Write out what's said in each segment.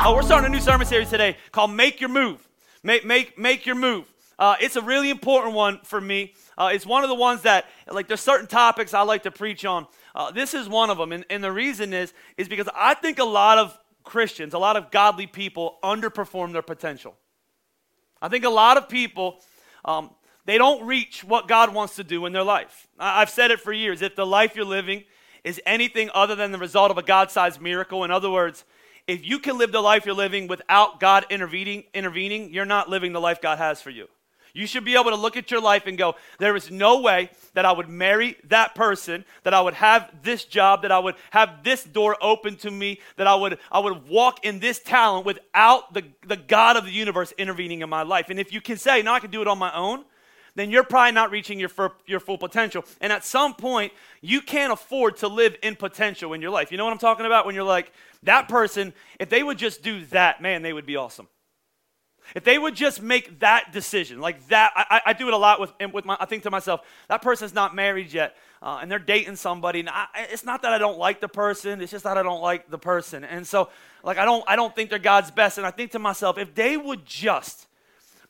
Uh, we're starting a new sermon series today called Make Your Move. Make, make, make Your Move. Uh, it's a really important one for me. Uh, it's one of the ones that, like, there's certain topics I like to preach on. Uh, this is one of them, and, and the reason is, is because I think a lot of Christians, a lot of godly people, underperform their potential. I think a lot of people, um, they don't reach what God wants to do in their life. I- I've said it for years. If the life you're living is anything other than the result of a God sized miracle, in other words, if you can live the life you're living without God intervening, intervening, you're not living the life God has for you. You should be able to look at your life and go, there is no way that I would marry that person, that I would have this job, that I would have this door open to me, that I would, I would walk in this talent without the, the God of the universe intervening in my life. And if you can say, no, I can do it on my own, then you're probably not reaching your, your full potential. And at some point, you can't afford to live in potential in your life. You know what I'm talking about? When you're like, that person, if they would just do that, man, they would be awesome. If they would just make that decision, like that, I, I do it a lot with, with my, I think to myself, that person's not married yet, uh, and they're dating somebody, and I, it's not that I don't like the person, it's just that I don't like the person. And so, like, I don't, I don't think they're God's best, and I think to myself, if they would just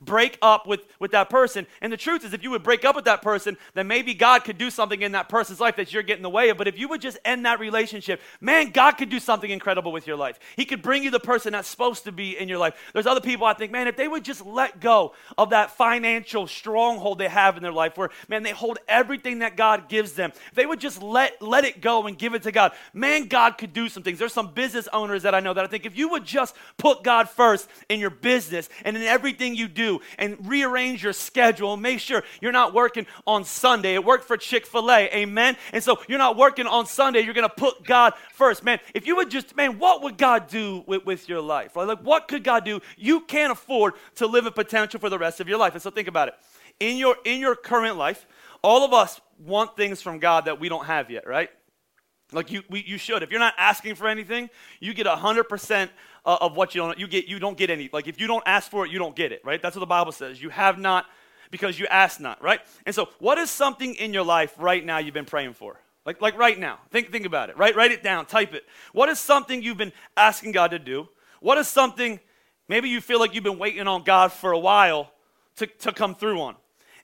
break up with, with that person. And the truth is, if you would break up with that person, then maybe God could do something in that person's life that you're getting in the way of. But if you would just end that relationship, man, God could do something incredible with your life. He could bring you the person that's supposed to be in your life. There's other people I think, man, if they would just let go of that financial stronghold they have in their life where, man, they hold everything that God gives them, if they would just let, let it go and give it to God, man, God could do some things. There's some business owners that I know that I think if you would just put God first in your business and in everything you do, and rearrange your schedule make sure you're not working on Sunday. It worked for Chick fil A, amen? And so you're not working on Sunday, you're gonna put God first. Man, if you would just, man, what would God do with, with your life? Like, what could God do? You can't afford to live in potential for the rest of your life. And so think about it. In your, in your current life, all of us want things from God that we don't have yet, right? Like you, we, you should. If you're not asking for anything, you get 100% uh, of what you don't, you get, you don't get any. Like if you don't ask for it, you don't get it, right? That's what the Bible says. You have not because you ask not, right? And so what is something in your life right now you've been praying for? Like, like right now. Think, think about it, right? Write it down, type it. What is something you've been asking God to do? What is something maybe you feel like you've been waiting on God for a while to, to come through on?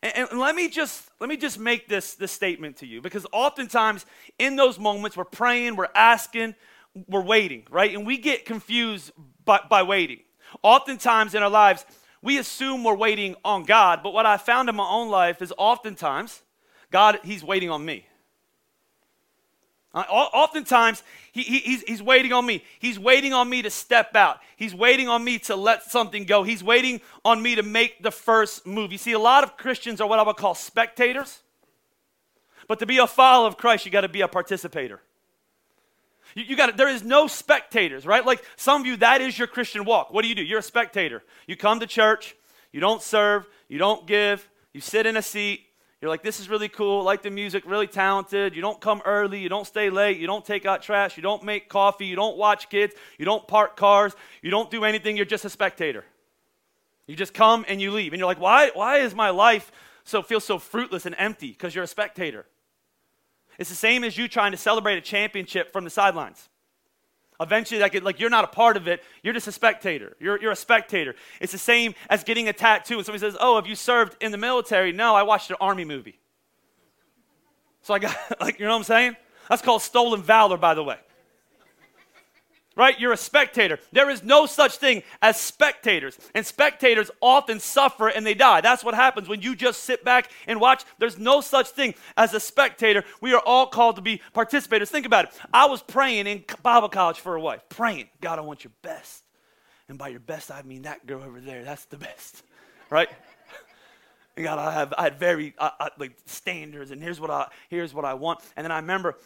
And, and, let me just let me just make this this statement to you because oftentimes in those moments we're praying, we're asking, we're waiting, right? And we get confused by, by waiting. Oftentimes in our lives, we assume we're waiting on God, but what I found in my own life is oftentimes God, He's waiting on me. Uh, oftentimes, he, he, he's, he's waiting on me. He's waiting on me to step out. He's waiting on me to let something go. He's waiting on me to make the first move. You see, a lot of Christians are what I would call spectators. But to be a follower of Christ, you got to be a participator. You, you got there is no spectators, right? Like some of you, that is your Christian walk. What do you do? You're a spectator. You come to church, you don't serve, you don't give, you sit in a seat, you're like, this is really cool, like the music, really talented. You don't come early, you don't stay late, you don't take out trash, you don't make coffee, you don't watch kids, you don't park cars, you don't do anything, you're just a spectator. You just come and you leave. And you're like, why, why is my life so feel so fruitless and empty? Because you're a spectator. It's the same as you trying to celebrate a championship from the sidelines. Eventually, like, like you're not a part of it, you're just a spectator. You're, you're a spectator. It's the same as getting a tattoo. And somebody says, Oh, have you served in the military? No, I watched an army movie. So I got, like, you know what I'm saying? That's called stolen valor, by the way right? You're a spectator. There is no such thing as spectators. And spectators often suffer and they die. That's what happens when you just sit back and watch. There's no such thing as a spectator. We are all called to be participators. Think about it. I was praying in Bible college for a wife, praying, God, I want your best. And by your best, I mean that girl over there. That's the best, right? And God, I have I had very uh, uh, like standards, and here's what I here's what I want. And then I remember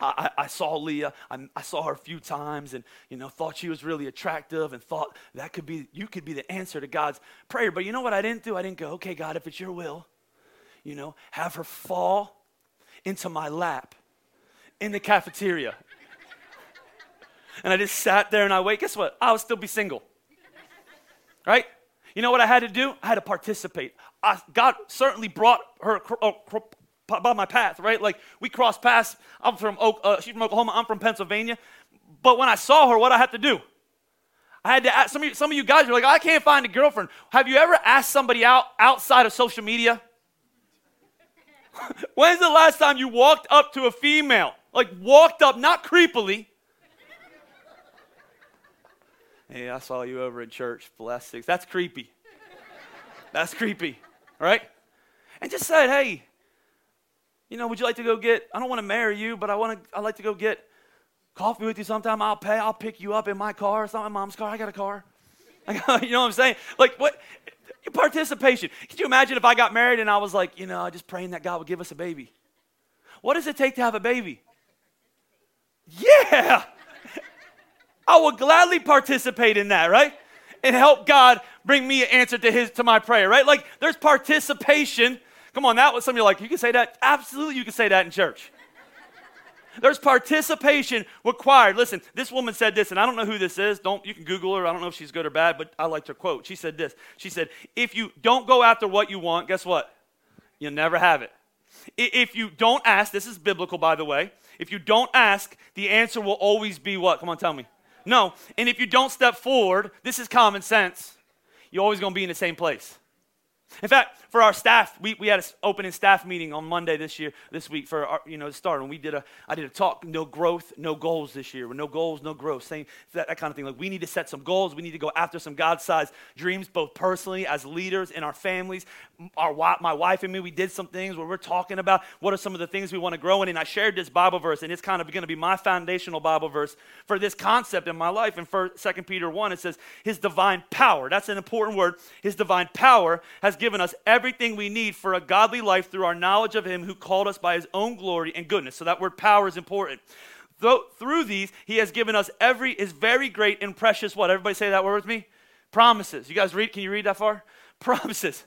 I, I saw Leah. I, I, saw her a few times and, you know, thought she was really attractive and thought that could be, you could be the answer to God's prayer. But you know what I didn't do? I didn't go, okay, God, if it's your will, you know, have her fall into my lap in the cafeteria. and I just sat there and I wait. Guess what? I would still be single. Right? You know what I had to do? I had to participate. I, God certainly brought her uh, by my path, right? Like we crossed paths. I'm from Oak, uh, she's from Oklahoma. I'm from Pennsylvania. But when I saw her, what I had to do? I had to ask some of you, some of you guys are like, I can't find a girlfriend. Have you ever asked somebody out outside of social media? When's the last time you walked up to a female? Like walked up, not creepily. hey, I saw you over in church six. That's creepy. That's creepy, right? And just said, hey, you know, would you like to go get, I don't want to marry you, but I want to, I'd like to go get coffee with you sometime. I'll pay, I'll pick you up in my car. It's not my mom's car. I got a car. you know what I'm saying? Like, what? Participation. Could you imagine if I got married and I was like, you know, just praying that God would give us a baby? What does it take to have a baby? Yeah. I would gladly participate in that, right? And help God bring me an answer to his to my prayer, right? Like there's participation Come on, that was some of you like, you can say that? Absolutely, you can say that in church. There's participation required. Listen, this woman said this, and I don't know who this is. Don't you can Google her. I don't know if she's good or bad, but I liked her quote. She said this. She said, "If you don't go after what you want, guess what? You'll never have it. If you don't ask, this is biblical, by the way. If you don't ask, the answer will always be what? Come on, tell me. No. And if you don't step forward, this is common sense. You're always going to be in the same place. In fact, for our staff, we, we had an opening staff meeting on Monday this year, this week for our, you know, the start. And we did a, I did a talk, no growth, no goals this year. No goals, no growth. Same, that, that kind of thing. Like we need to set some goals. We need to go after some God-sized dreams, both personally as leaders in our families. Our, my wife and me, we did some things where we're talking about what are some of the things we want to grow in. And I shared this Bible verse, and it's kind of going to be my foundational Bible verse for this concept in my life. In 2 Peter 1, it says, his divine power, that's an important word, his divine power has given us everything we need for a godly life through our knowledge of Him who called us by His own glory and goodness. So that word power is important. Though, through these, He has given us every, is very great and precious what? Everybody say that word with me? Promises. You guys read? Can you read that far? Promises.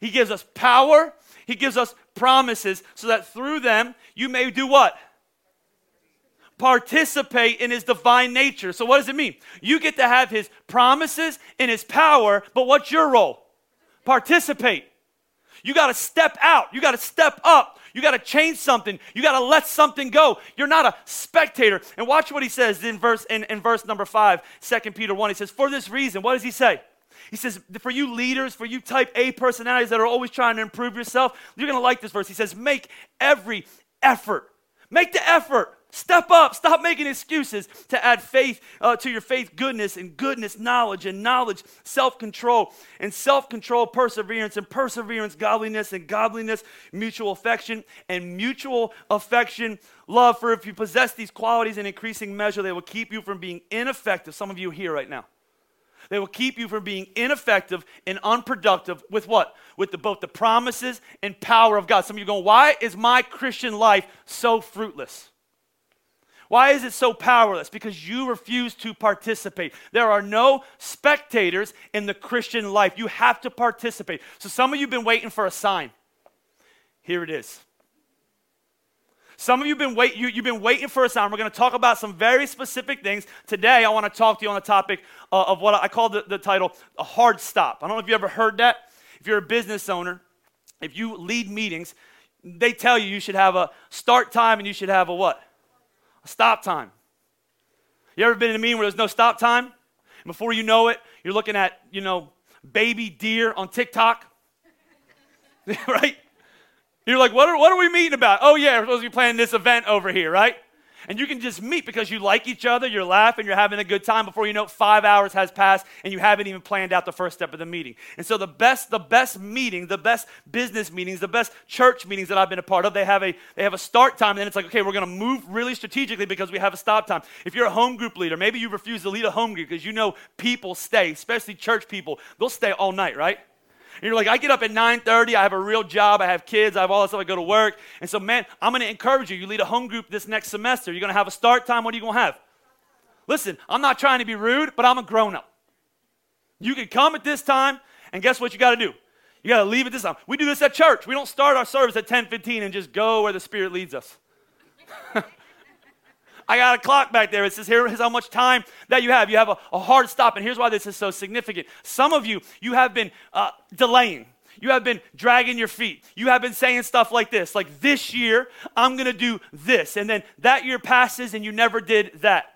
He gives us power. He gives us promises so that through them you may do what? Participate in his divine nature. So, what does it mean? You get to have his promises and his power, but what's your role? Participate. You got to step out. You got to step up. You got to change something. You got to let something go. You're not a spectator. And watch what he says in verse in, in verse number 5, 2 Peter 1. He says, For this reason, what does he say? He says, for you leaders, for you type A personalities that are always trying to improve yourself, you're going to like this verse. He says, make every effort. Make the effort. Step up. Stop making excuses to add faith uh, to your faith, goodness, and goodness, knowledge, and knowledge, self control, and self control, perseverance, and perseverance, godliness, and godliness, mutual affection, and mutual affection, love. For if you possess these qualities in increasing measure, they will keep you from being ineffective. Some of you here right now. They will keep you from being ineffective and unproductive with what? With the, both the promises and power of God. Some of you going, why is my Christian life so fruitless? Why is it so powerless? Because you refuse to participate. There are no spectators in the Christian life. You have to participate. So some of you have been waiting for a sign. Here it is. Some of you have been, wait, you, you've been waiting for a sign. We're going to talk about some very specific things. Today, I want to talk to you on the topic uh, of what I call the, the title, a hard stop. I don't know if you ever heard that. If you're a business owner, if you lead meetings, they tell you you should have a start time and you should have a what? A stop time. You ever been in a meeting where there's no stop time? And before you know it, you're looking at, you know, baby deer on TikTok. right? You're like, what are, what are we meeting about? Oh, yeah, we're supposed to be planning this event over here, right? And you can just meet because you like each other, you're laughing, you're having a good time. Before you know it, five hours has passed and you haven't even planned out the first step of the meeting. And so the best, the best meeting, the best business meetings, the best church meetings that I've been a part of, they have a they have a start time, and then it's like, okay, we're gonna move really strategically because we have a stop time. If you're a home group leader, maybe you refuse to lead a home group because you know people stay, especially church people, they'll stay all night, right? And you're like, I get up at 9:30, I have a real job, I have kids, I have all this stuff, I go to work. And so, man, I'm gonna encourage you. You lead a home group this next semester. You're gonna have a start time. What are you gonna have? Listen, I'm not trying to be rude, but I'm a grown-up. You can come at this time, and guess what you gotta do? You gotta leave at this time. We do this at church. We don't start our service at 10:15 and just go where the Spirit leads us. I got a clock back there. It says, here's how much time that you have. You have a, a hard stop. And here's why this is so significant. Some of you, you have been uh, delaying. You have been dragging your feet. You have been saying stuff like this, like this year, I'm going to do this. And then that year passes and you never did that.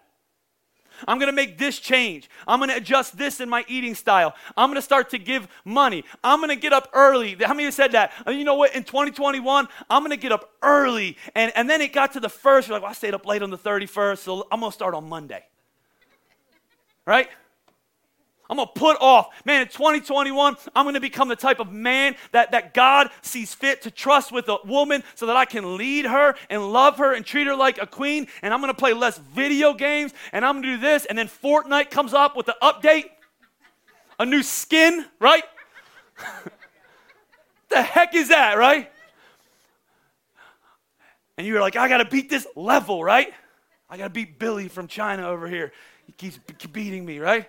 I'm going to make this change. I'm going to adjust this in my eating style. I'm going to start to give money. I'm going to get up early. How many of you said that? And you know what? In 2021, I'm going to get up early. And, and then it got to the first. You're like, well, I stayed up late on the 31st, so I'm going to start on Monday. Right? I'm to put off. Man, in 2021, I'm to become the type of man that, that God sees fit to trust with a woman so that I can lead her and love her and treat her like a queen. And I'm to play less video games and I'm to do this. And then Fortnite comes up with the update, a new skin, right? the heck is that, right? And you're like, I got to beat this level, right? I got to beat Billy from China over here. He keeps beating me, right?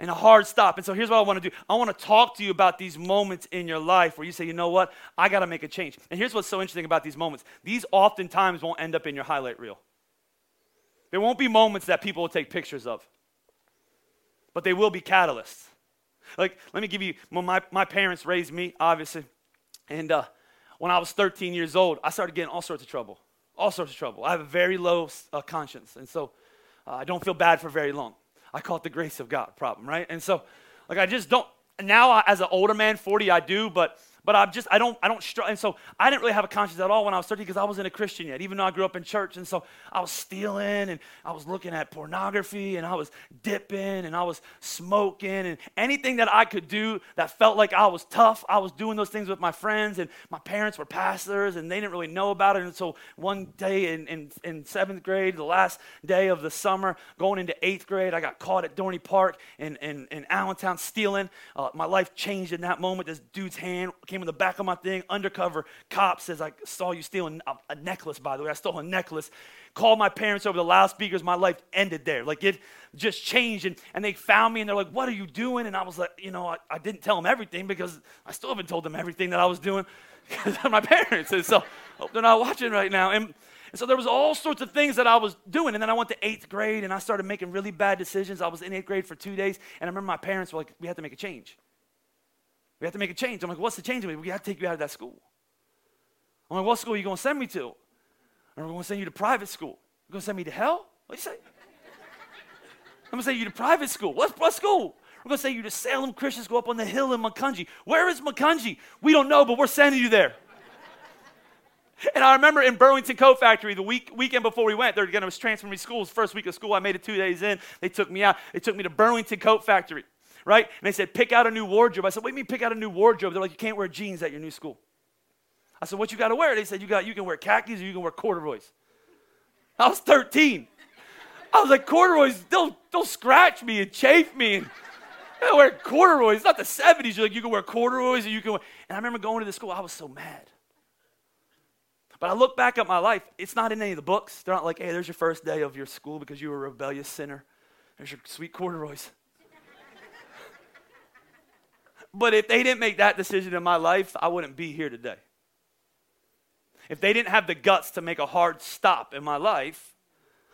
And a hard stop. And so here's what I want to do I want to talk to you about these moments in your life where you say, you know what, I got to make a change. And here's what's so interesting about these moments these oftentimes won't end up in your highlight reel. There won't be moments that people will take pictures of, but they will be catalysts. Like, let me give you, my, my parents raised me, obviously. And uh, when I was 13 years old, I started getting all sorts of trouble. All sorts of trouble. I have a very low uh, conscience. And so uh, I don't feel bad for very long. I call it the grace of God problem, right? And so, like, I just don't, now as an older man, 40, I do, but but I'm just, I don't, I don't struggle. And so I didn't really have a conscience at all when I was 13 because I wasn't a Christian yet, even though I grew up in church. And so I was stealing and I was looking at pornography and I was dipping and I was smoking and anything that I could do that felt like I was tough, I was doing those things with my friends. And my parents were pastors and they didn't really know about it. And so one day in, in, in seventh grade, the last day of the summer, going into eighth grade, I got caught at Dorney Park in, in, in Allentown stealing. Uh, my life changed in that moment. This dude's hand came in the back of my thing. Undercover cop says, I saw you stealing a, a necklace, by the way. I stole a necklace. Called my parents over the loudspeakers. My life ended there. Like it just changed. And, and they found me and they're like, What are you doing? And I was like, You know, I, I didn't tell them everything because I still haven't told them everything that I was doing because they're my parents. And so hope they're not watching right now. And, and so there was all sorts of things that I was doing. And then I went to eighth grade and I started making really bad decisions. I was in eighth grade for two days. And I remember my parents were like, We have to make a change. We have to make a change. I'm like, what's the change? We have to take you out of that school. I'm like, what school are you going to send me to? And we're going to send you to private school. You're going to send me to hell? What do you say? I'm going to send you to private school. What, what school? We're going to send you to Salem Christian School up on the hill in Macungie. Where is Macungie? We don't know, but we're sending you there. And I remember in Burlington Coat Factory, the week, weekend before we went, they're going to transfer me schools. First week of school, I made it two days in. They took me out. They took me to Burlington Coat Factory right? And they said, pick out a new wardrobe. I said, what do you mean pick out a new wardrobe? They're like, you can't wear jeans at your new school. I said, what you got to wear? They said, you, got, you can wear khakis or you can wear corduroys. I was 13. I was like, corduroys, they'll, they'll scratch me and chafe me. And I wear corduroys. It's not the 70s. You're like, you can wear corduroys or you can wear. And I remember going to the school, I was so mad. But I look back at my life, it's not in any of the books. They're not like, hey, there's your first day of your school because you were a rebellious sinner. There's your sweet corduroys. But if they didn't make that decision in my life, I wouldn't be here today. If they didn't have the guts to make a hard stop in my life,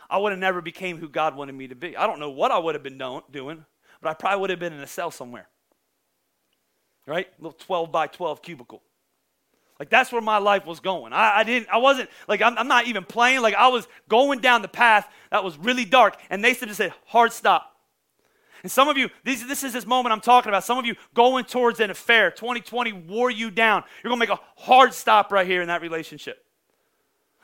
I would have never became who God wanted me to be. I don't know what I would have been doing, but I probably would have been in a cell somewhere. Right? A little 12 by 12 cubicle. Like that's where my life was going. I, I didn't, I wasn't, like, I'm, I'm, not even playing. Like I was going down the path that was really dark. And they said, just said, hard stop. And some of you, this, this is this moment I'm talking about. Some of you going towards an affair. 2020 wore you down. You're going to make a hard stop right here in that relationship.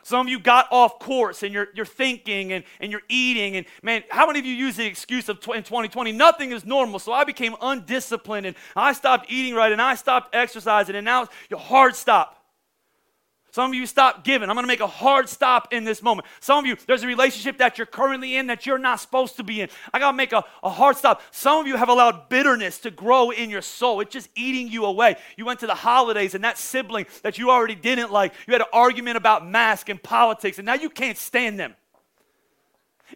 Some of you got off course and you're, you're thinking and, and you're eating. And man, how many of you use the excuse of tw- in 2020? Nothing is normal. So I became undisciplined and I stopped eating right and I stopped exercising and now your hard stop. Some of you stop giving. I'm going to make a hard stop in this moment. Some of you, there's a relationship that you're currently in that you're not supposed to be in. I got to make a, a hard stop. Some of you have allowed bitterness to grow in your soul. It's just eating you away. You went to the holidays and that sibling that you already didn't like, you had an argument about mask and politics, and now you can't stand them.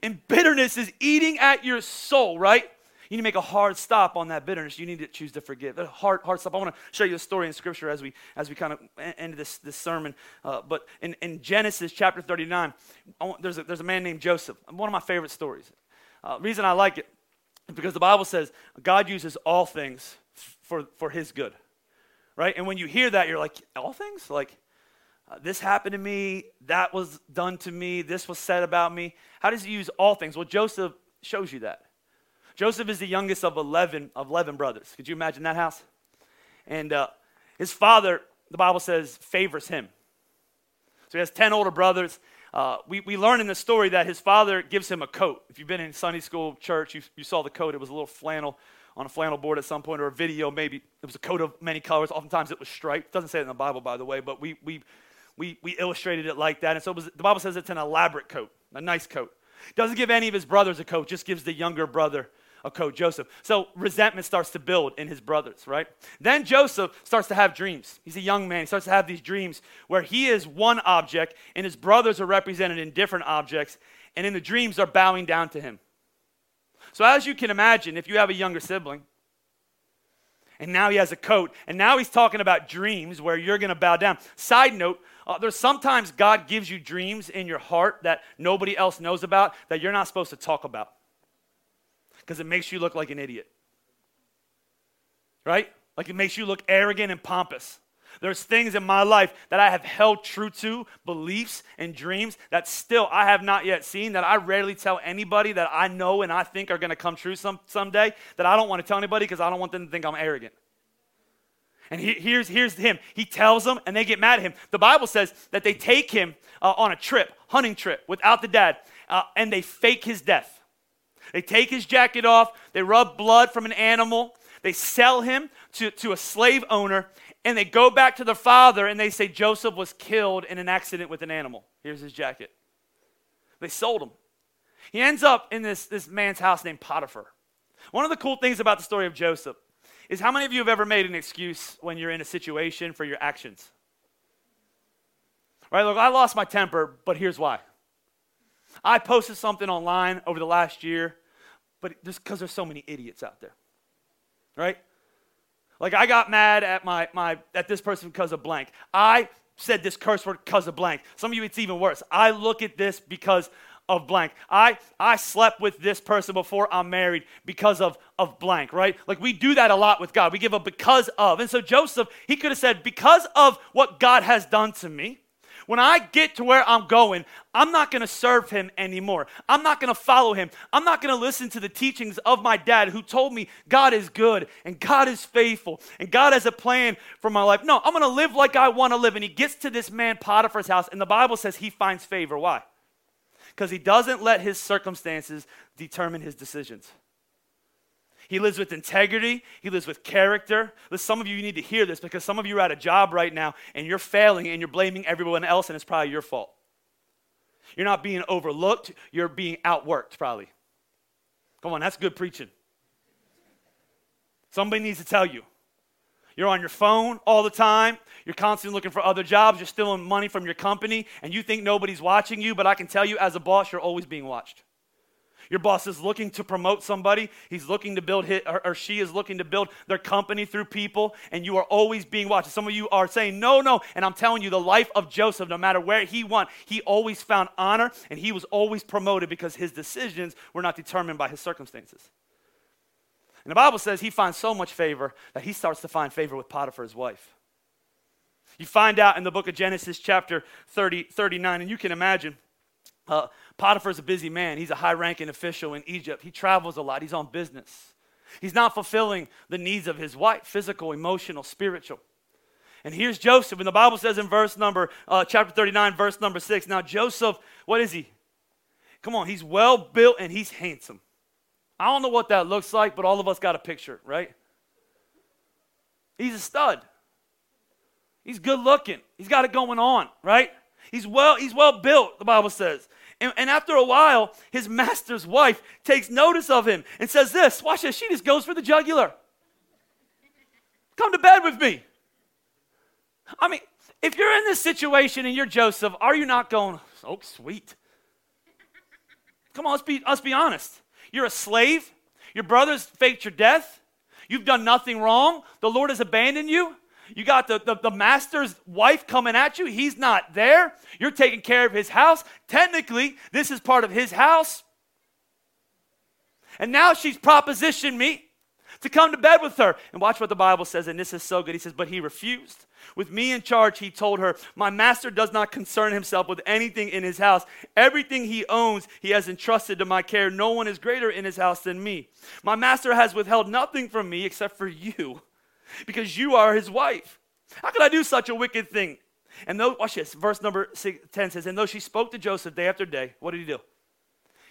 And bitterness is eating at your soul, right? You need to make a hard stop on that bitterness. You need to choose to forgive. A hard, hard stop. I want to show you a story in Scripture as we as we kind of end this, this sermon. Uh, but in, in Genesis chapter 39, want, there's, a, there's a man named Joseph. One of my favorite stories. Uh, reason I like it is because the Bible says God uses all things for, for his good. Right? And when you hear that, you're like, all things? Like, uh, this happened to me, that was done to me, this was said about me. How does he use all things? Well, Joseph shows you that. Joseph is the youngest of 11, of 11 brothers. Could you imagine that house? And uh, his father, the Bible says, favors him. So he has 10 older brothers. Uh, we, we learn in the story that his father gives him a coat. If you've been in Sunday school, church, you, you saw the coat. It was a little flannel on a flannel board at some point, or a video maybe. It was a coat of many colors. Oftentimes it was striped. It doesn't say it in the Bible, by the way, but we, we, we, we illustrated it like that. And so was, the Bible says it's an elaborate coat, a nice coat. Doesn't give any of his brothers a coat, just gives the younger brother a coat, Joseph. So resentment starts to build in his brothers, right? Then Joseph starts to have dreams. He's a young man. He starts to have these dreams where he is one object and his brothers are represented in different objects, and in the dreams are bowing down to him. So, as you can imagine, if you have a younger sibling, and now he has a coat, and now he's talking about dreams where you're going to bow down. Side note, uh, there's sometimes God gives you dreams in your heart that nobody else knows about that you're not supposed to talk about because it makes you look like an idiot. Right? Like it makes you look arrogant and pompous. There's things in my life that I have held true to, beliefs and dreams that still I have not yet seen, that I rarely tell anybody that I know and I think are going to come true some, someday, that I don't want to tell anybody because I don't want them to think I'm arrogant. And he, here's, here's him. He tells them, and they get mad at him. The Bible says that they take him uh, on a trip, hunting trip, without the dad, uh, and they fake his death. They take his jacket off, they rub blood from an animal, they sell him to, to a slave owner, and they go back to their father and they say Joseph was killed in an accident with an animal. Here's his jacket. They sold him. He ends up in this, this man's house named Potiphar. One of the cool things about the story of Joseph is how many of you have ever made an excuse when you're in a situation for your actions? Right? Look, I lost my temper, but here's why. I posted something online over the last year, but just because there's so many idiots out there, right? Like I got mad at my, my at this person because of blank. I said this curse word because of blank. Some of you, it's even worse. I look at this because of blank. I, I slept with this person before I'm married because of, of blank, right? Like we do that a lot with God. We give a because of. And so Joseph, he could have said, because of what God has done to me, when I get to where I'm going, I'm not going to serve him anymore. I'm not going to follow him. I'm not going to listen to the teachings of my dad who told me God is good and God is faithful and God has a plan for my life. No, I'm going to live like I want to live. And he gets to this man Potiphar's house, and the Bible says he finds favor. Why? Because he doesn't let his circumstances determine his decisions. He lives with integrity. He lives with character. Some of you, you need to hear this because some of you are at a job right now and you're failing and you're blaming everyone else and it's probably your fault. You're not being overlooked, you're being outworked, probably. Come on, that's good preaching. Somebody needs to tell you. You're on your phone all the time. You're constantly looking for other jobs. You're stealing money from your company, and you think nobody's watching you, but I can tell you, as a boss, you're always being watched. Your boss is looking to promote somebody. He's looking to build, his, or, or, she is looking to build their company through people, and you are always being watched. Some of you are saying, no, no. And I'm telling you, the life of Joseph, no matter where he went, he always found honor, and he was always promoted because his decisions were not determined by his circumstances. And the Bible says he finds so much favor that he starts to find favor with Potiphar's wife. You find out in the book of Genesis, chapter 30, 39, and you can imagine uh, Potiphar's a busy man. He's a high ranking official in Egypt. He travels a lot, he's on business. He's not fulfilling the needs of his wife physical, emotional, spiritual. And here's Joseph, and the Bible says in verse number, uh, chapter 39, verse number 6. Now, Joseph, what is he? Come on, he's well built and he's handsome. I don't know what that looks like, but all of us got a picture, right? He's a stud. He's good looking. He's got it going on, right? He's well, he's well built, the Bible says. And, and, after a while, his master's wife takes notice of him and says this watch this, she just goes for the jugular. Come to bed with me. I mean, if you're in this situation and you're Joseph, are you not going, oh, sweet? Come on, let's be, let's be honest. You're a slave. Your brothers faked your death. You've done nothing wrong. The Lord has abandoned you. You got the, the, the, master's wife coming at you. He's not there. You're taking care of his house. Technically, this is part of his house. And now she's propositioned me to come to bed with her. And watch what the Bible says, and this is so good. He says, But he refused. With me in charge, he told her, My master does not concern himself with anything in his house. Everything he owns, he has entrusted to my care. No one is greater in his house than me. My master has withheld nothing from me except for you, because you are his wife. How could I do such a wicked thing? And though, watch this, verse number six, 10 says, And though she spoke to Joseph day after day, what did he do?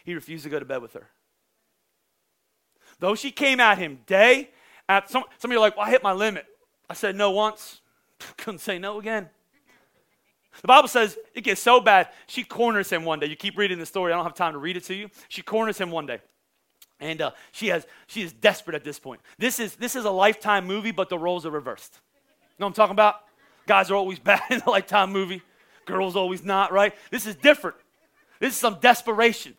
He refused to go to bed with her. Though she came at him day at some, some of you are like, well, I hit my limit. I said no once, couldn't say no again. The Bible says it gets so bad, she corners him one day. You keep reading the story, I don't have time to read it to you. She corners him one day. And uh, she, has, she is desperate at this point. This is, this is a lifetime movie, but the roles are reversed. You know what I'm talking about? Guys are always bad in a lifetime movie, girls always not, right? This is different. This is some desperation.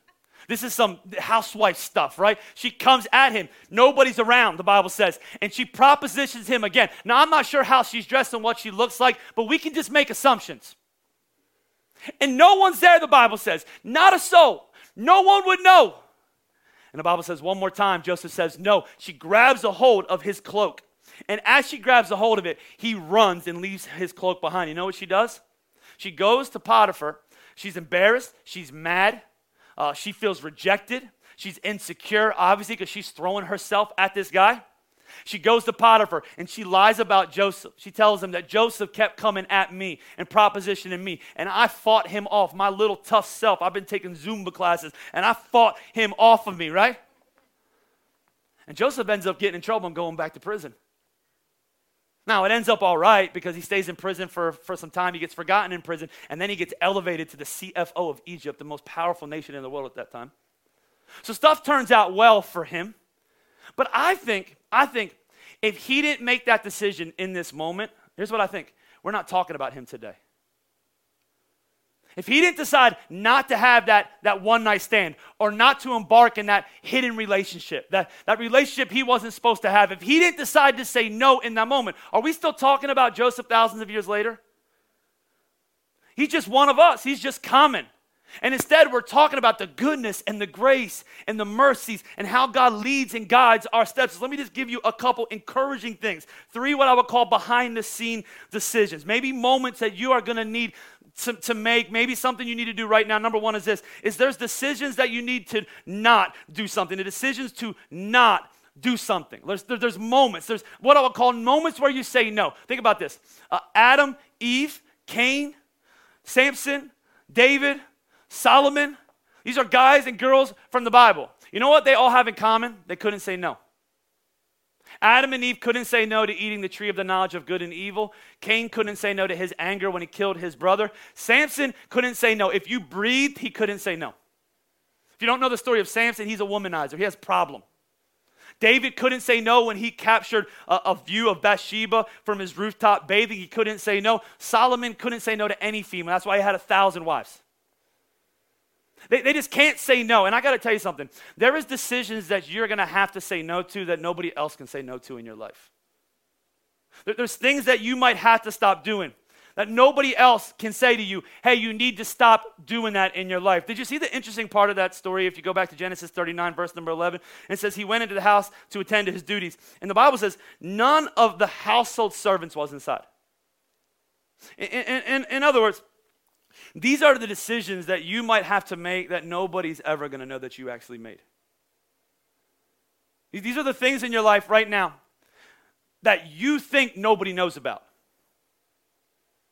This is some housewife stuff, right? She comes at him. Nobody's around, the Bible says. And she propositions him again. Now, I'm not sure how she's dressed and what she looks like, but we can just make assumptions. And no one's there, the Bible says. Not a soul. No one would know. And the Bible says one more time, Joseph says, No. She grabs a hold of his cloak. And as she grabs a hold of it, he runs and leaves his cloak behind. You know what she does? She goes to Potiphar. She's embarrassed. She's mad. Uh, she feels rejected. She's insecure, obviously, because she's throwing herself at this guy. She goes to Potiphar and she lies about Joseph. She tells him that Joseph kept coming at me and propositioning me, and I fought him off. My little tough self. I've been taking Zumba classes, and I fought him off of me, right? And Joseph ends up getting in trouble and going back to prison. Now, it ends up all right because he stays in prison for, for some time. He gets forgotten in prison, and then he gets elevated to the CFO of Egypt, the most powerful nation in the world at that time. So stuff turns out well for him. But I think, I think if he didn't make that decision in this moment, here's what I think. We're not talking about him today. If he didn't decide not to have that, that one night stand or not to embark in that hidden relationship, that, that relationship he wasn't supposed to have, if he didn't decide to say no in that moment, are we still talking about Joseph thousands of years later? He's just one of us, he's just common. And instead, we're talking about the goodness and the grace and the mercies and how God leads and guides our steps. Let me just give you a couple encouraging things. Three, what I would call behind the scene decisions. Maybe moments that you are going to need to, to make, maybe something you need to do right now. Number one is this, is there's decisions that you need to not do something, the decisions to not do something. There's, there's moments, there's what I would call moments where you say no. Think about this. Uh, Adam, Eve, Cain, Samson, David, Solomon, these are guys and girls from the Bible. You know what they all have in common? They couldn't say no. Adam and Eve couldn't say no to eating the tree of the knowledge of good and evil. Cain couldn't say no to his anger when he killed his brother. Samson couldn't say no. If you breathed, he couldn't say no. If you don't know the story of Samson, he's a womanizer. He has a problem. David couldn't say no when he captured a, a, view of Bathsheba from his rooftop bathing. He couldn't say no. Solomon couldn't say no to any female. That's why he had a thousand wives. They, they just can't say no. And I got to tell you something. There is decisions that you're going to have to say no to that nobody else can say no to in your life. There, there's things that you might have to stop doing that nobody else can say to you, hey, you need to stop doing that in your life. Did you see the interesting part of that story? If you go back to Genesis 39, verse number 11, it says he went into the house to attend to his duties. And the Bible says none of the household servants was inside. In, in, in, in other words, these are the decisions that you might have to make that nobody's ever going to know that you actually made. These are the things in your life right now that you think nobody knows about.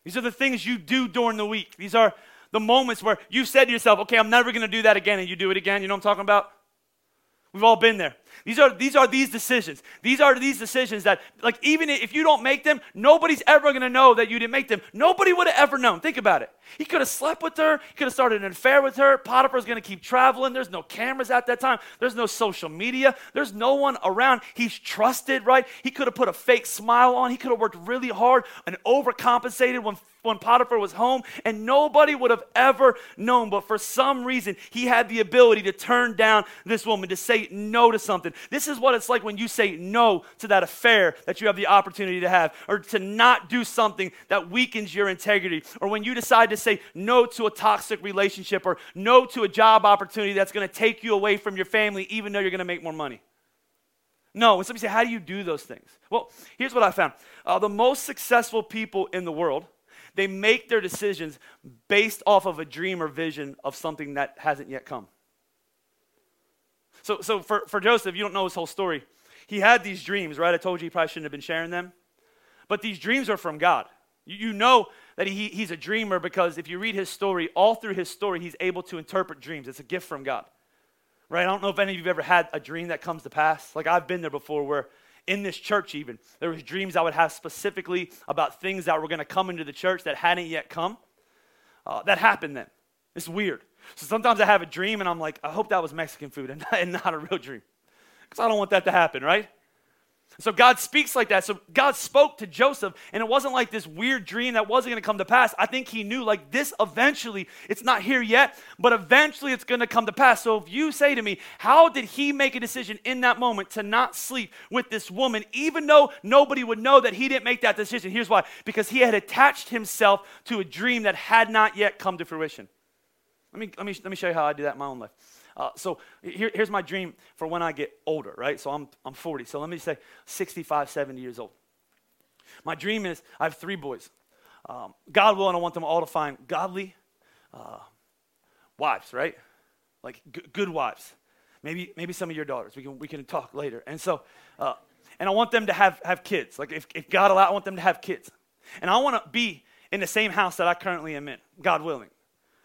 These are the things you do during the week. These are the moments where you said to yourself, okay, I'm never going to do that again, and you do it again. You know what I'm talking about? We've all been there. These are these are these decisions. These are these decisions that like even if you don't make them, nobody's ever going to know that you didn't make them. Nobody would have ever known. Think about it. He could have slept with her. He could have started an affair with her. Potiphar's going to keep traveling. There's no cameras at that time. There's no social media. There's no one around. He's trusted, right? He could have put a fake smile on. He could have worked really hard and overcompensated when when Potiphar was home, and nobody would have ever known. But for some reason, he had the ability to turn down this woman, to say no to something. This is what it's like when you say no to that affair that you have the opportunity to have, or to not do something that weakens your integrity, or when you decide to say no to a toxic relationship, or no to a job opportunity that's going to take you away from your family, even though you're going to make more money. No, when somebody say, How do you do those things? Well, here's what I found uh, the most successful people in the world they make their decisions based off of a dream or vision of something that hasn't yet come. So, so for, for Joseph, you don't know his whole story. He had these dreams, right? I told you he probably shouldn't have been sharing them. But these dreams are from God. You, you know that he, he's a dreamer because if you read his story, all through his story, he's able to interpret dreams. It's a gift from God. Right? I don't know if any of you have ever had a dream that comes to pass. Like I've been there before where in this church even there was dreams i would have specifically about things that were going to come into the church that hadn't yet come uh, that happened then it's weird so sometimes i have a dream and i'm like i hope that was mexican food and not, and not a real dream because i don't want that to happen right so God speaks like that. So God spoke to Joseph, and it wasn't like this weird dream that wasn't going to come to pass. I think he knew, like, this eventually, it's not here yet, but eventually it's going to come to pass. So if you say to me, how did he make a decision in that moment to not sleep with this woman, even though nobody would know that he didn't make that decision? Here's why because he had attached himself to a dream that had not yet come to fruition. Let me, let me, let me show you how I do that in my own life. Uh, so here, here's my dream for when I get older, right? So I'm, I'm 40. So let me say 65, 70 years old. My dream is I have three boys. Um, God willing, I want them all to find godly uh, wives, right? Like g- good wives. Maybe, maybe some of your daughters. We can, we can talk later. And so, uh, and I want them to have, have kids. Like if, if God allow, I want them to have kids. And I want to be in the same house that I currently am in, God willing.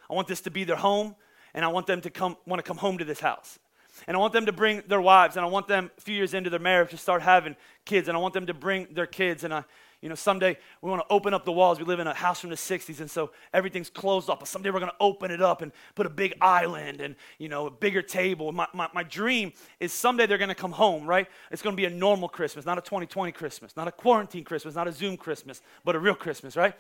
I want this to be their home and I want them to come, want to come home to this house. And I want them to bring their wives, and I want them a few years into their marriage to start having kids, and I want them to bring their kids. And I, you know, someday we want to open up the walls. We live in a house from the 60s, and so everything's closed off. But someday we're going to open it up and put a big island and, you know, a bigger table. My, my, my dream is someday they're going to come home, right? It's going to be a normal Christmas, not a 2020 Christmas, not a quarantine Christmas, not a Zoom Christmas, but a real Christmas, right?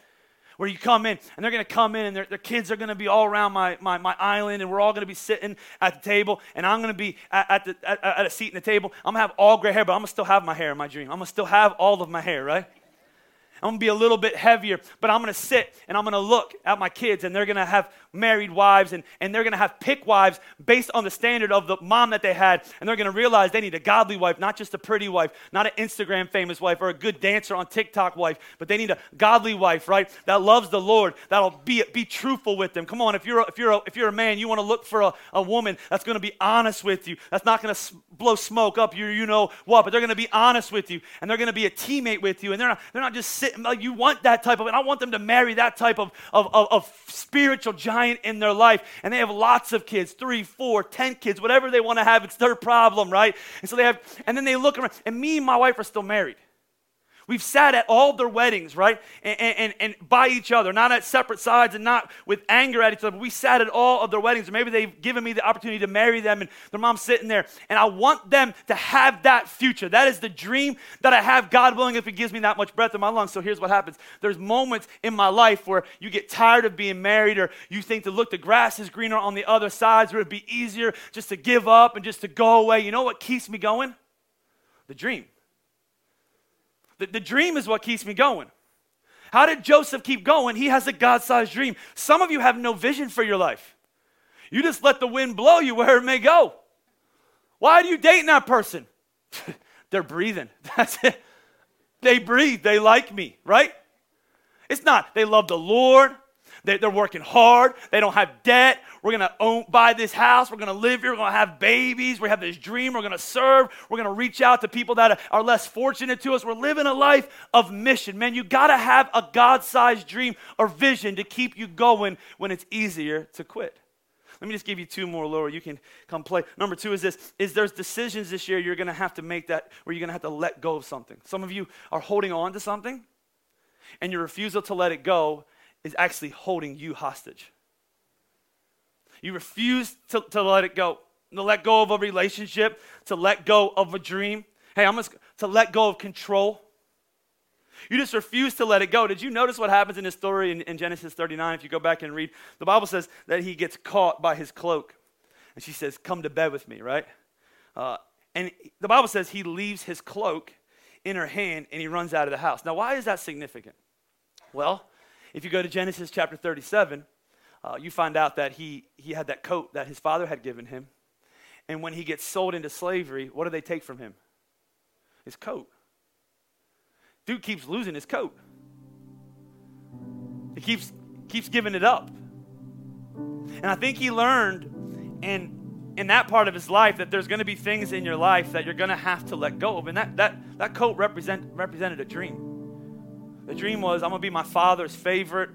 Where you come in and they're going to come in and their, kids are going to be all around my, my, my island and we're all going to be sitting at the table and I'm going to be at, at, the, at, at a seat in the table. I'm going to have all gray hair, but I'm going to still have my hair in my dream. I'm going to still have all of my hair, right? I'm gonna be a little bit heavier, but I'm gonna sit and I'm gonna look at my kids, and they're gonna have married wives and, and they're gonna have pick wives based on the standard of the mom that they had. And they're gonna realize they need a godly wife, not just a pretty wife, not an Instagram famous wife or a good dancer on TikTok wife, but they need a godly wife, right? That loves the Lord, that'll be, be truthful with them. Come on, if you're a, if you're a, if you're a man, you wanna look for a, a woman that's gonna be honest with you, that's not gonna blow smoke up you, you know what, but they're gonna be honest with you, and they're gonna be a teammate with you, and they're not, they're not just sitting like you want that type of, and I want them to marry that type of, of, of, of spiritual giant in their life. And they have lots of kids, three, four, ten kids, whatever they want to have, it's their problem, right? And so they have, and then they look around, and me and my wife are still married. We've sat at all their weddings, right? And, and, and by each other, not at separate sides and not with anger at each other, we sat at all of their weddings. Or maybe they've given me the opportunity to marry them and their mom's sitting there. And I want them to have that future. That is the dream that I have, God willing, if He gives me that much breath in my lungs. So here's what happens there's moments in my life where you get tired of being married or you think to look, the grass is greener on the other sides, where it'd be easier just to give up and just to go away. You know what keeps me going? The dream. The, the dream is what keeps me going. How did Joseph keep going? He has a God sized dream. Some of you have no vision for your life. You just let the wind blow you where it may go. Why are you dating that person? They're breathing. That's it. They breathe. They like me, right? It's not they love the Lord. They, are working hard. They don't have debt. We're going to buy this house. We're going to live here. We're going to have babies. We have this dream. We're going to serve. We're going to reach out to people that are less fortunate to us. We're living a life of mission. Man, you got to have a God sized dream or vision to keep you going when it's easier to quit. Let me just give you two more, Laura. You can come play. Number two is this: is there's decisions this year you're going to have to make that where you're going to have to let go of something. Some of you are holding on to something, and your refusal to let it go is actually holding you hostage. You refuse to, to let it go, to let go of a relationship, to let go of a dream. Hey, I'm just to let go of control. You just refuse to let it go. Did you notice what happens in this story in, in, Genesis 39? If you go back and read, the Bible says that he gets caught by his cloak. And she says, Come to bed with me, right? Uh, and the Bible says he leaves his cloak in her hand and he runs out of the house. Now, why is that significant? Well, if you go to Genesis chapter 37, uh, you find out that he, he had that coat that his father had given him. And when he gets sold into slavery, what do they take from him? His coat. Dude keeps losing his coat. He keeps keeps giving it up. And I think he learned in in that part of his life that there's going to be things in your life that you're going to have to let go of. And that that that coat represent represented a dream. The dream was I'm going to be my father's favorite.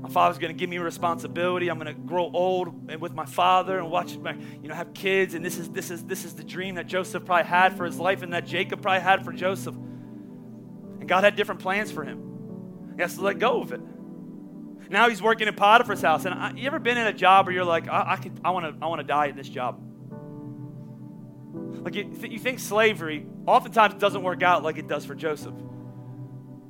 My father's going to give me responsibility. I'm going to grow old and with my father and watch my, you know, have kids. And this is this is this is the dream that Joseph probably had for his life and that Jacob probably had for Joseph. And God had different plans for him. He has to let go of it. Now he's working in Potiphar's house. And I, you ever been in a job where you're like, I, I, could, I want to I wanna die in this job? Like you, th- you think slavery oftentimes doesn't work out like it does for Joseph.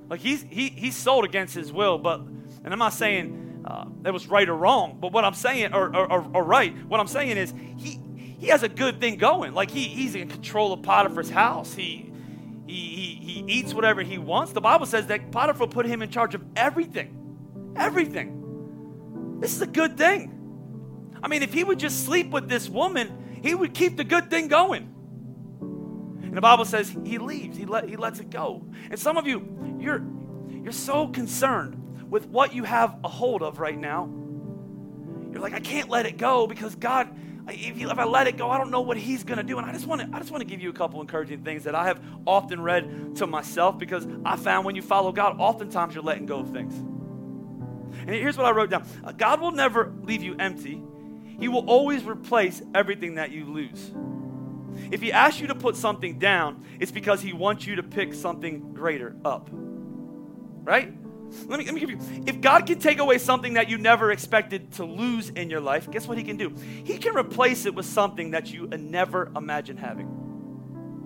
Like he's, he, he's sold against his will, but, and I'm not saying uh, that was right or wrong, but what I'm saying, or, or, or, or right, what I'm saying is he, he has a good thing going. Like he, he's in control of Potiphar's house. He, he, he, he eats whatever he wants. The Bible says that Potiphar put him in charge of everything. Everything. This is a good thing. I mean, if he would just sleep with this woman, he would keep the good thing going. And the Bible says he leaves, he, let, he lets it go. And some of you, you're, you're so concerned with what you have a hold of right now. You're like, I can't let it go because God, if, you, if I let it go, I don't know what he's going to do. And I just want to I just want to give you a couple encouraging things that I have often read to myself because I found when you follow God, oftentimes you're letting go of things. And here's what I wrote down uh, God will never leave you empty, He will always replace everything that you lose. If He asks you to put something down, it's because He wants you to pick something greater up. Right? Let me, let me give you, if God can take away something that you never expected to lose in your life, guess what He can do? He can replace it with something that you never imagined having.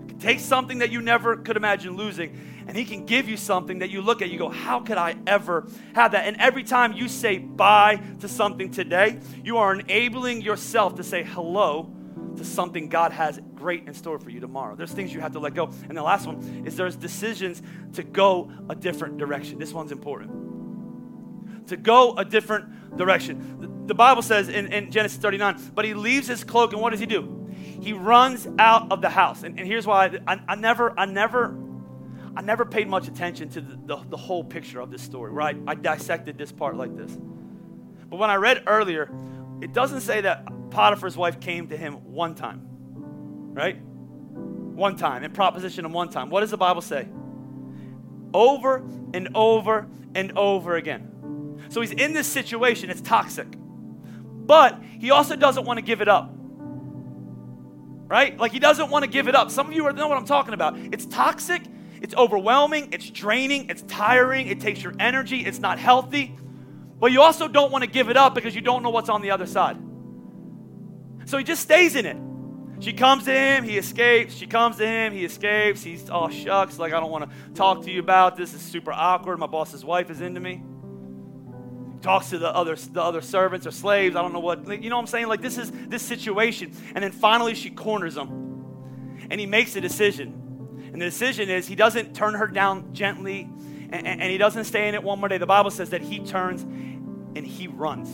He can take something that you never could imagine losing, and He can give you something that you look at, you go, How could I ever have that? And every time you say bye to something today, you are enabling yourself to say hello to something God has great in store for you tomorrow. There's things you have to let go. And the last one is there's decisions to go a different direction. This one's important. To go a different direction. The, the Bible says in, in, Genesis 39, but he leaves his cloak and what does he do? He runs out of the house. And, and here's why I, I, never, I never, I never paid much attention to the, the, the whole picture of this story, right? I dissected this part like this. But when I read earlier, it doesn't say that Potiphar's wife came to him one time, right? One time, in proposition and one time. What does the Bible say? Over and over and over again. So he's in this situation, it's toxic. But he also doesn't want to give it up. Right? Like he doesn't want to give it up. Some of you know what I'm talking about. It's toxic, it's overwhelming, it's draining, it's tiring, it takes your energy, it's not healthy. But you also don't want to give it up because you don't know what's on the other side. So he just stays in it. She comes to him, he escapes. She comes to him, he escapes. He's, oh, shucks, like, I don't want to talk to you about this. It's super awkward. My boss's wife is into me. He talks to the other, the other servants or slaves. I don't know what, you know what I'm saying? Like, this is this situation. And then finally, she corners him. And he makes a decision. And the decision is he doesn't turn her down gently and, and he doesn't stay in it one more day. The Bible says that he turns and he runs.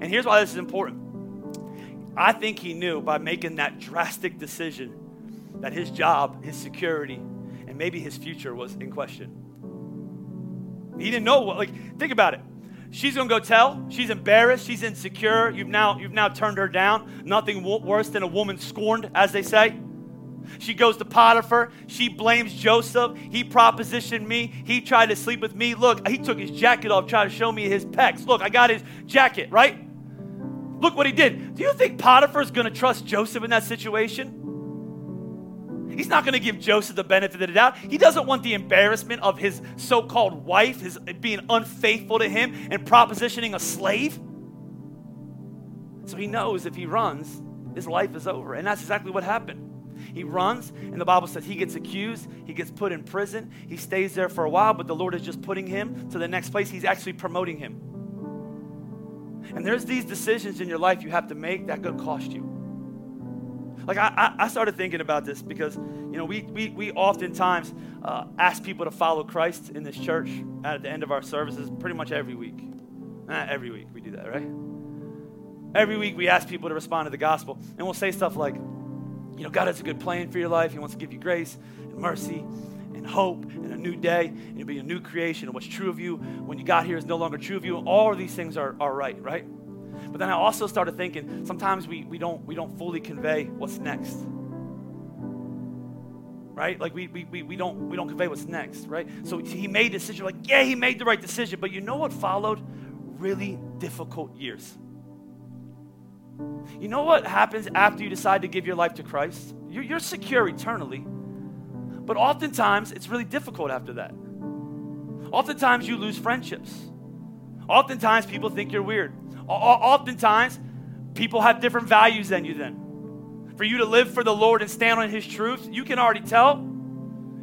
And here's why this is important I think he knew by making that drastic decision that his job, his security, and maybe his future was in question. He didn't know what, like, think about it. She's gonna go tell. She's embarrassed. She's insecure. You've now, you've now turned her down. Nothing worse than a woman scorned, as they say. She goes to Potiphar. She blames Joseph. He propositioned me. He tried to sleep with me. Look, he took his jacket off, tried to show me his pecs. Look, I got his jacket, right? Look what he did. Do you think Potiphar is going to trust Joseph in that situation? He's not going to give Joseph the benefit of the doubt. He doesn't want the embarrassment of his so called wife, his being unfaithful to him and propositioning a slave. So he knows if he runs, his life is over. And that's exactly what happened. He runs, and the Bible says he gets accused, he gets put in prison, he stays there for a while, but the Lord is just putting him to the next place. He's actually promoting him. And there's these decisions in your life you have to make that could cost you. Like I, I started thinking about this because you know we we, we oftentimes uh, ask people to follow Christ in this church at the end of our services pretty much every week. Every week we do that, right? Every week we ask people to respond to the gospel, and we'll say stuff like, you know, God has a good plan for your life. He wants to give you grace and mercy and hope and a new day, and you'll be a new creation. And what's true of you when you got here is no longer true of you. All of these things are, are right, right? But then I also started thinking sometimes we, we, don't, we don't fully convey what's next. Right? Like we, we, we, we, don't, we don't convey what's next, right? So he made a decision, like, yeah, he made the right decision. But you know what followed? Really difficult years. You know what happens after you decide to give your life to Christ? You're, you're secure eternally. But oftentimes, it's really difficult after that. Oftentimes, you lose friendships. Oftentimes, people think you're weird. Oftentimes, people have different values than you then. For you to live for the Lord and stand on His truth, you can already tell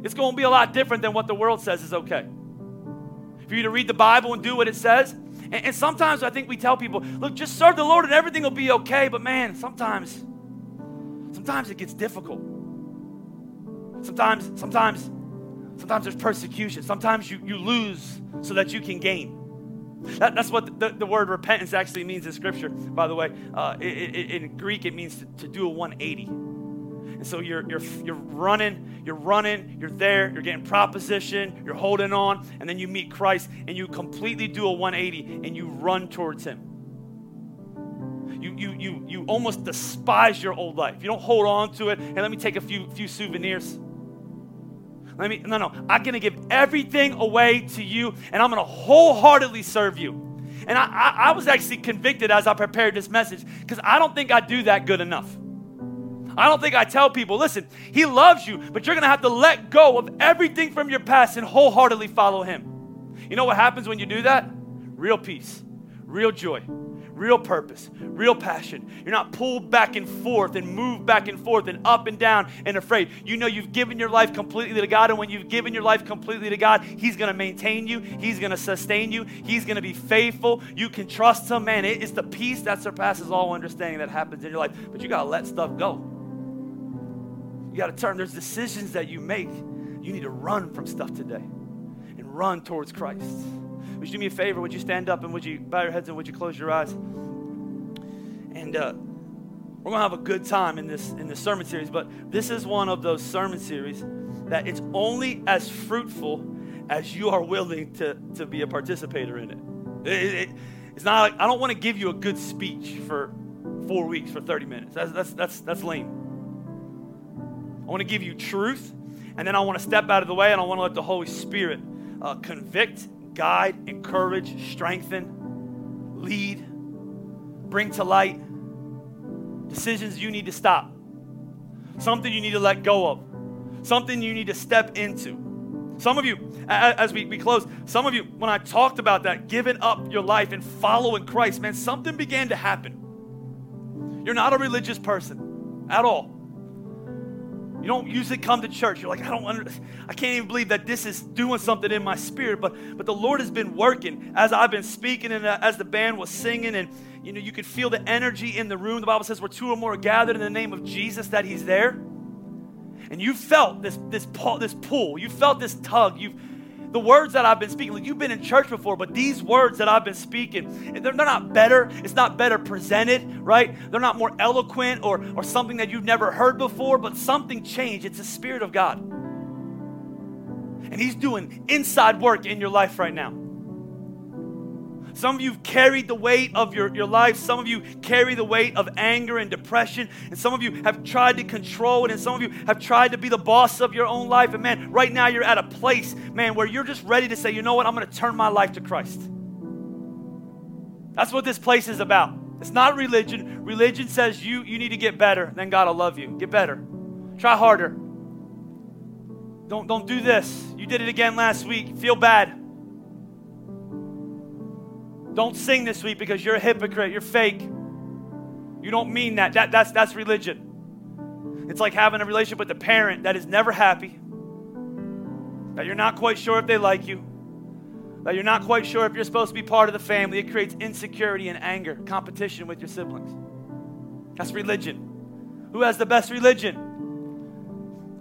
it's going to be a lot different than what the world says is okay. For you to read the Bible and do what it says, and, and sometimes I think we tell people, look, just serve the Lord and everything will be okay. But man, sometimes, sometimes it gets difficult. Sometimes, sometimes, sometimes there's persecution. Sometimes you, you lose so that you can gain. That, that's what the, the, word repentance actually means in Scripture, by the way. Uh, it, it, in Greek, it means to, to do a 180. And so you're, you're, you're running, you're running, you're there, you're getting proposition, you're holding on, and then you meet Christ and you completely do a 180 and you run towards Him. You, you, you, you almost despise your old life. You don't hold on to it. And let me take a few, few souvenirs. Let me, no, no. I'm going to give everything away to you, and I'm going to wholeheartedly serve you. And I, I, I was actually convicted as I prepared this message because I don't think I do that good enough. I don't think I tell people, listen, he loves you, but you're going to have to let go of everything from your past and wholeheartedly follow him. You know what happens when you do that? Real peace, real joy, real purpose, real passion. You're not pulled back and forth and moved back and forth and up and down and afraid. You know you've given your life completely to God, and when you've given your life completely to God, He's going to maintain you, He's going to sustain you, He's going to be faithful. You can trust Him, man. It's the peace that surpasses all understanding that happens in your life, but you got to let stuff go. You got to turn. There's decisions that you make. You need to run from stuff today and run towards Christ. Would you do me a favor? Would you stand up and would you bow your heads and would you close your eyes? And uh, we're gonna have a good time in this in this sermon series. But this is one of those sermon series that it's only as fruitful as you are willing to to be a participator in it. it, it it's not. Like, I don't want to give you a good speech for four weeks for 30 minutes. That's that's that's that's lame. I want to give you truth, and then I want to step out of the way and I want to let the Holy Spirit uh, convict, guide, encourage, strengthen, lead, bring to light decisions you need to stop, something you need to let go of, something you need to step into. Some of you, as we, we close, some of you, when I talked about that, giving up your life and following Christ, man, something began to happen. You're not a religious person at all. You don't usually come to church. You're like, I don't under, I can't even believe that this is doing something in my spirit. But but the Lord has been working as I've been speaking and uh, as the band was singing, and you know you could feel the energy in the room. The Bible says, "Where two or more are gathered in the name of Jesus, that He's there." And you felt this this pull, this pull. You felt this tug. You've the words that I've been speaking, like you've been in church before, but these words that I've been speaking, they're, they're not better. It's not better presented, right? They're not more eloquent or, or something that you've never heard before, but something changed. It's the Spirit of God. And He's doing inside work in your life right now. Some of you have carried the weight of your, your life. Some of you carry the weight of anger and depression. And some of you have tried to control it. And some of you have tried to be the boss of your own life. And man, right now you're at a place, man, where you're just ready to say, you know what? I'm going to turn my life to Christ. That's what this place is about. It's not religion. Religion says you, you need to get better, then God will love you. Get better. Try harder. Don't, don't do this. You did it again last week. Feel bad. Don't sing this week because you're a hypocrite. You're fake. You don't mean that. that that's, that's religion. It's like having a relationship with a parent that is never happy, that you're not quite sure if they like you, that you're not quite sure if you're supposed to be part of the family. It creates insecurity and anger, competition with your siblings. That's religion. Who has the best religion?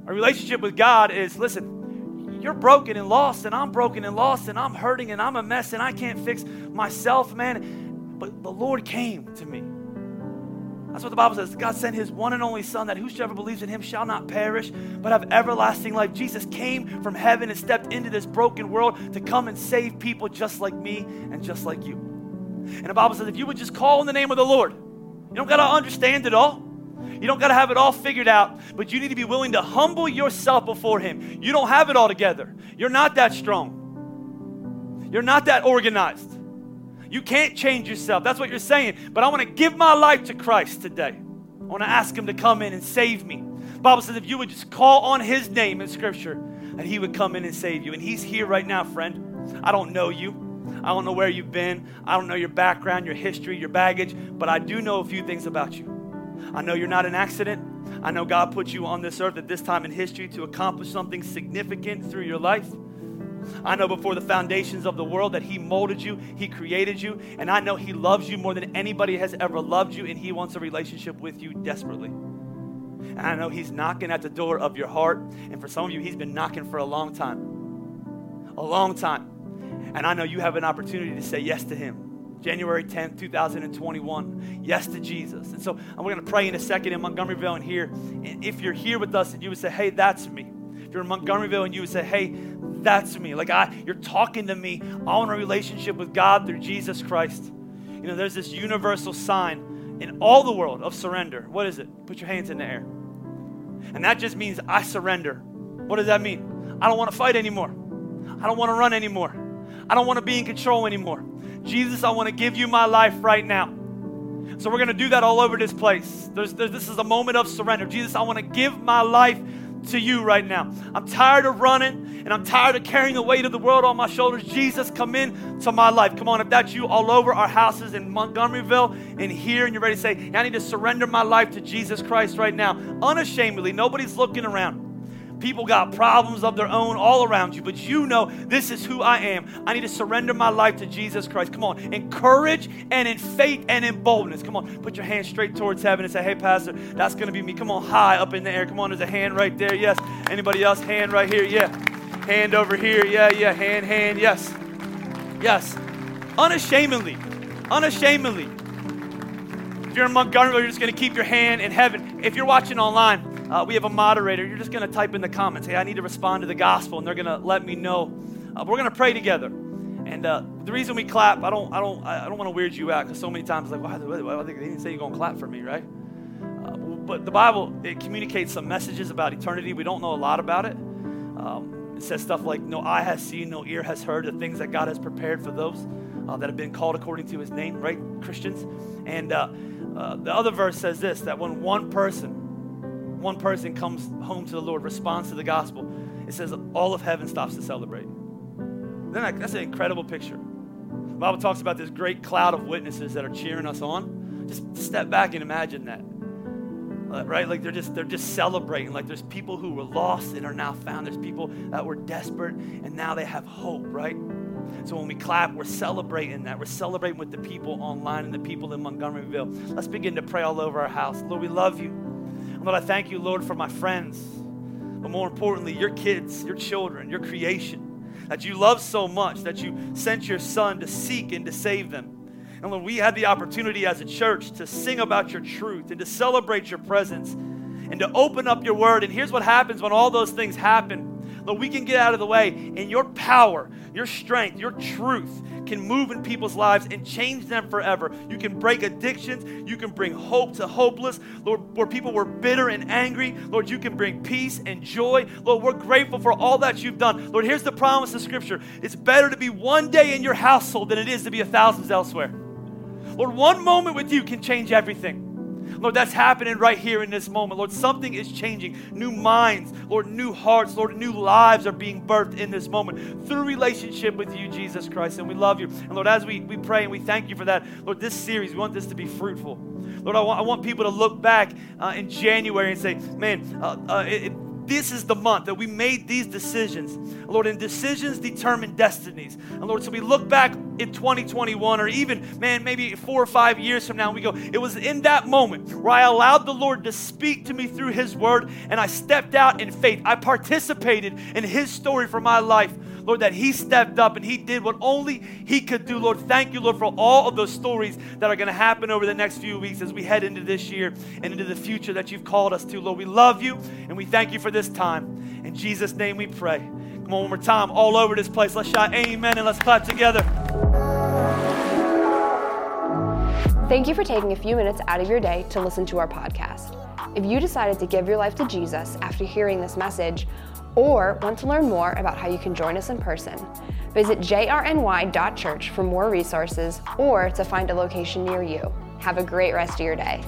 A relationship with God is listen, you're broken and lost, and I'm broken and lost, and I'm hurting, and I'm a mess, and I can't fix myself, man. But the Lord came to me. That's what the Bible says. God sent his one and only Son that whosoever believes in him shall not perish, but have everlasting life. Jesus came from heaven and stepped into this broken world to come and save people just like me and just like you. And the Bible says if you would just call in the name of the Lord, you don't got to understand it all. You don't got to have it all figured out, but you need to be willing to humble yourself before Him. You don't have it all together. You're not that strong. You're not that organized. You can't change yourself. That's what you're saying. But I want to give my life to Christ today. I want to ask Him to come in and save me. Bible says if you would just call on His name in Scripture, that He would come in and save you. And He's here right now, friend. I don't know you. I don't know where you've been. I don't know your background, your history, your baggage, but I do know a few things about you. I know you're not an accident. I know God put you on this earth at this time in history to accomplish something significant through your life. I know before the foundations of the world that He molded you, He created you, and I know He loves you more than anybody has ever loved you, and He wants a relationship with you desperately. And I know He's knocking at the door of your heart, and for some of you, He's been knocking for a long time. A long time. And I know you have an opportunity to say yes to Him. January 10th, 2021. Yes to Jesus. And so we're going to pray in a second in Montgomeryville and here. And if you're here with us and you would say, hey, that's me. If you're in Montgomeryville and you would say, hey, that's me. Like I, you're talking to me. I want a relationship with God through Jesus Christ. You know, there's this universal sign in all the world of surrender. What is it? Put your hands in the air. And that just means I surrender. What does that mean? I don't want to fight anymore. I don't want to run anymore. I don't want to be in control anymore. Jesus, I want to give you my life right now. So we're going to do that all over this place. There's, there's, this is a moment of surrender. Jesus, I want to give my life to you right now. I'm tired of running and I'm tired of carrying the weight of the world on my shoulders. Jesus, come in to my life. Come on, if that's you, all over our houses in Montgomeryville and here, and you're ready to say, I need to surrender my life to Jesus Christ right now. Unashamedly, nobody's looking around. People got problems of their own all around you, but you know this is who I am. I need to surrender my life to Jesus Christ. Come on, in courage and in faith and in boldness. Come on, put your hand straight towards heaven and say, Hey, Pastor, that's going to be me. Come on, high up in the air. Come on, there's a hand right there. Yes. Anybody else? Hand right here. Yeah. Hand over here. Yeah, yeah. Hand, hand. Yes. Yes. Unashamedly. Unashamedly. If you're in Montgomery, you're just going to keep your hand in heaven. If you're watching online, uh, we have a moderator. You're just going to type in the comments, hey, I need to respond to the gospel, and they're going to let me know. Uh, we're going to pray together. And uh, the reason we clap, I don't, I don't, I don't want to weird you out because so many times, like, why, they didn't say you're going to clap for me, right? Uh, but the Bible it communicates some messages about eternity. We don't know a lot about it. Um, it says stuff like, "No eye has seen, no ear has heard the things that God has prepared for those uh, that have been called according to His name." Right, Christians. And uh, the other verse says this: that when one person one person comes home to the Lord, responds to the gospel, it says all of heaven stops to celebrate. Then that's an incredible picture. The Bible talks about this great cloud of witnesses that are cheering us on. Just step back and imagine that. Uh, right? Like they're just they're just celebrating. Like there's people who were lost and are now found. There's people that were desperate and now they have hope, right? So when we clap, we're celebrating that. We're celebrating with the people online and the people in Montgomeryville. Let's begin to pray all over our house. Lord, we love you. Lord, I thank you, Lord, for my friends, but more importantly, your kids, your children, your creation that you love so much that you sent your son to seek and to save them. And Lord, we had the opportunity as a church to sing about your truth and to celebrate your presence and to open up your word. And here's what happens when all those things happen Lord, we can get out of the way, and your power, your strength, your truth can move in people's lives and change them forever. You can break addictions. You can bring hope to hopeless. Lord, where people were bitter and angry, Lord, you can bring peace and joy. Lord, we're grateful for all that you've done. Lord, here's the promise of Scripture it's better to be one day in your household than it is to be a thousand elsewhere. Lord, one moment with you can change everything. Lord, that's happening right here in this moment. Lord, something is changing. New minds, Lord, new hearts, Lord, new lives are being birthed in this moment through relationship with you, Jesus Christ. And we love you. And Lord, as we, we pray and we thank you for that, Lord, this series, we want this to be fruitful. Lord, I want, I want people to look back uh, in January and say, man, uh, uh, it, this is the month that we made these decisions. Lord, and decisions determine destinies. And Lord, so we look back in 2021 or even, man, maybe four or five years from now, we go, it was in that moment where I allowed the Lord to speak to me through His word and I stepped out in faith. I participated in His story for my life. Lord, that He stepped up and He did what only He could do. Lord, thank you, Lord, for all of those stories that are going to happen over the next few weeks as we head into this year and into the future that you've called us to. Lord, we love you and we thank you for this time. In Jesus' name we pray. Come on, one more time, all over this place. Let's shout amen and let's clap together. Thank you for taking a few minutes out of your day to listen to our podcast. If you decided to give your life to Jesus after hearing this message, or want to learn more about how you can join us in person, visit jrny.church for more resources or to find a location near you. Have a great rest of your day.